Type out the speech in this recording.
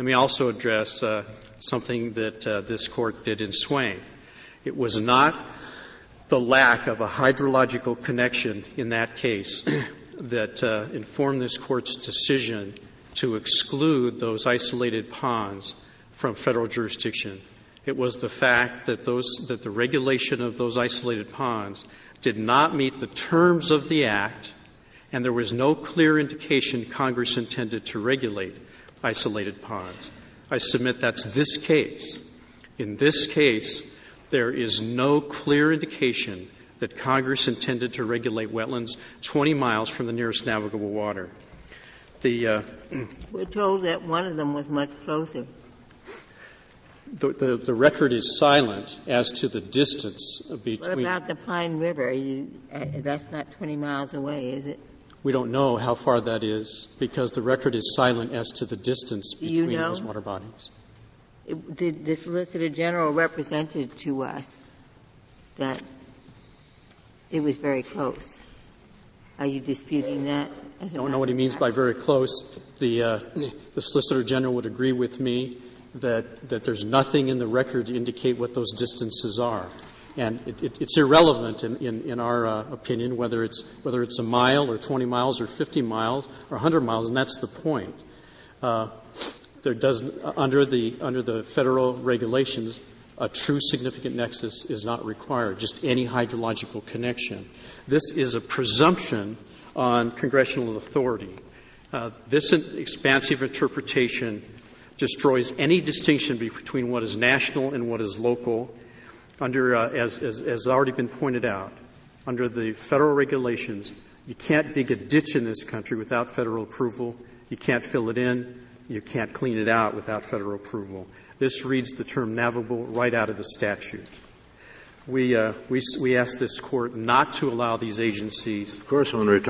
Let me also address uh, something that uh, this court did in SWANCC. It was not the lack of a hydrological connection in that case that uh, informed this court's decision to exclude those isolated ponds from federal jurisdiction. It was the fact that those that the regulation of those isolated ponds did not meet the terms of the act, and there was no clear indication Congress intended to regulate isolated ponds. I submit that's this case. In this case, there is no clear indication that Congress intended to regulate wetlands 20 miles from the nearest navigable water. The, uh, We're told that one of them was much closer. The, the, the, record is silent as to the distance between. What about the Pine River? You, uh, that's not 20 miles away, is it? We don't know how far that is because the record is silent as to the distance between you know? those water bodies. It, did the Solicitor General represented to us that it was very close. Are you disputing that? I don't know what he means by very close. The, uh, the Solicitor General would agree with me that, that there's nothing in the record to indicate what those distances are. And it, it, it's irrelevant in, in, in our uh, opinion whether it's, whether it's a mile or 20 miles or 50 miles or 100 miles, and that's the point. Uh, there does, under the, under the federal regulations, a true significant nexus is not required, just any hydrological connection. This is a presumption on congressional authority. Uh, this expansive interpretation destroys any distinction between what is national and what is local. Under, uh, as, as, as already been pointed out, under the federal regulations, you can't dig a ditch in this country without federal approval. You can't fill it in. You can't clean it out without federal approval. This reads the term navigable right out of the statute. We, uh, we, we ask this court not to allow these agencies. Of course, we're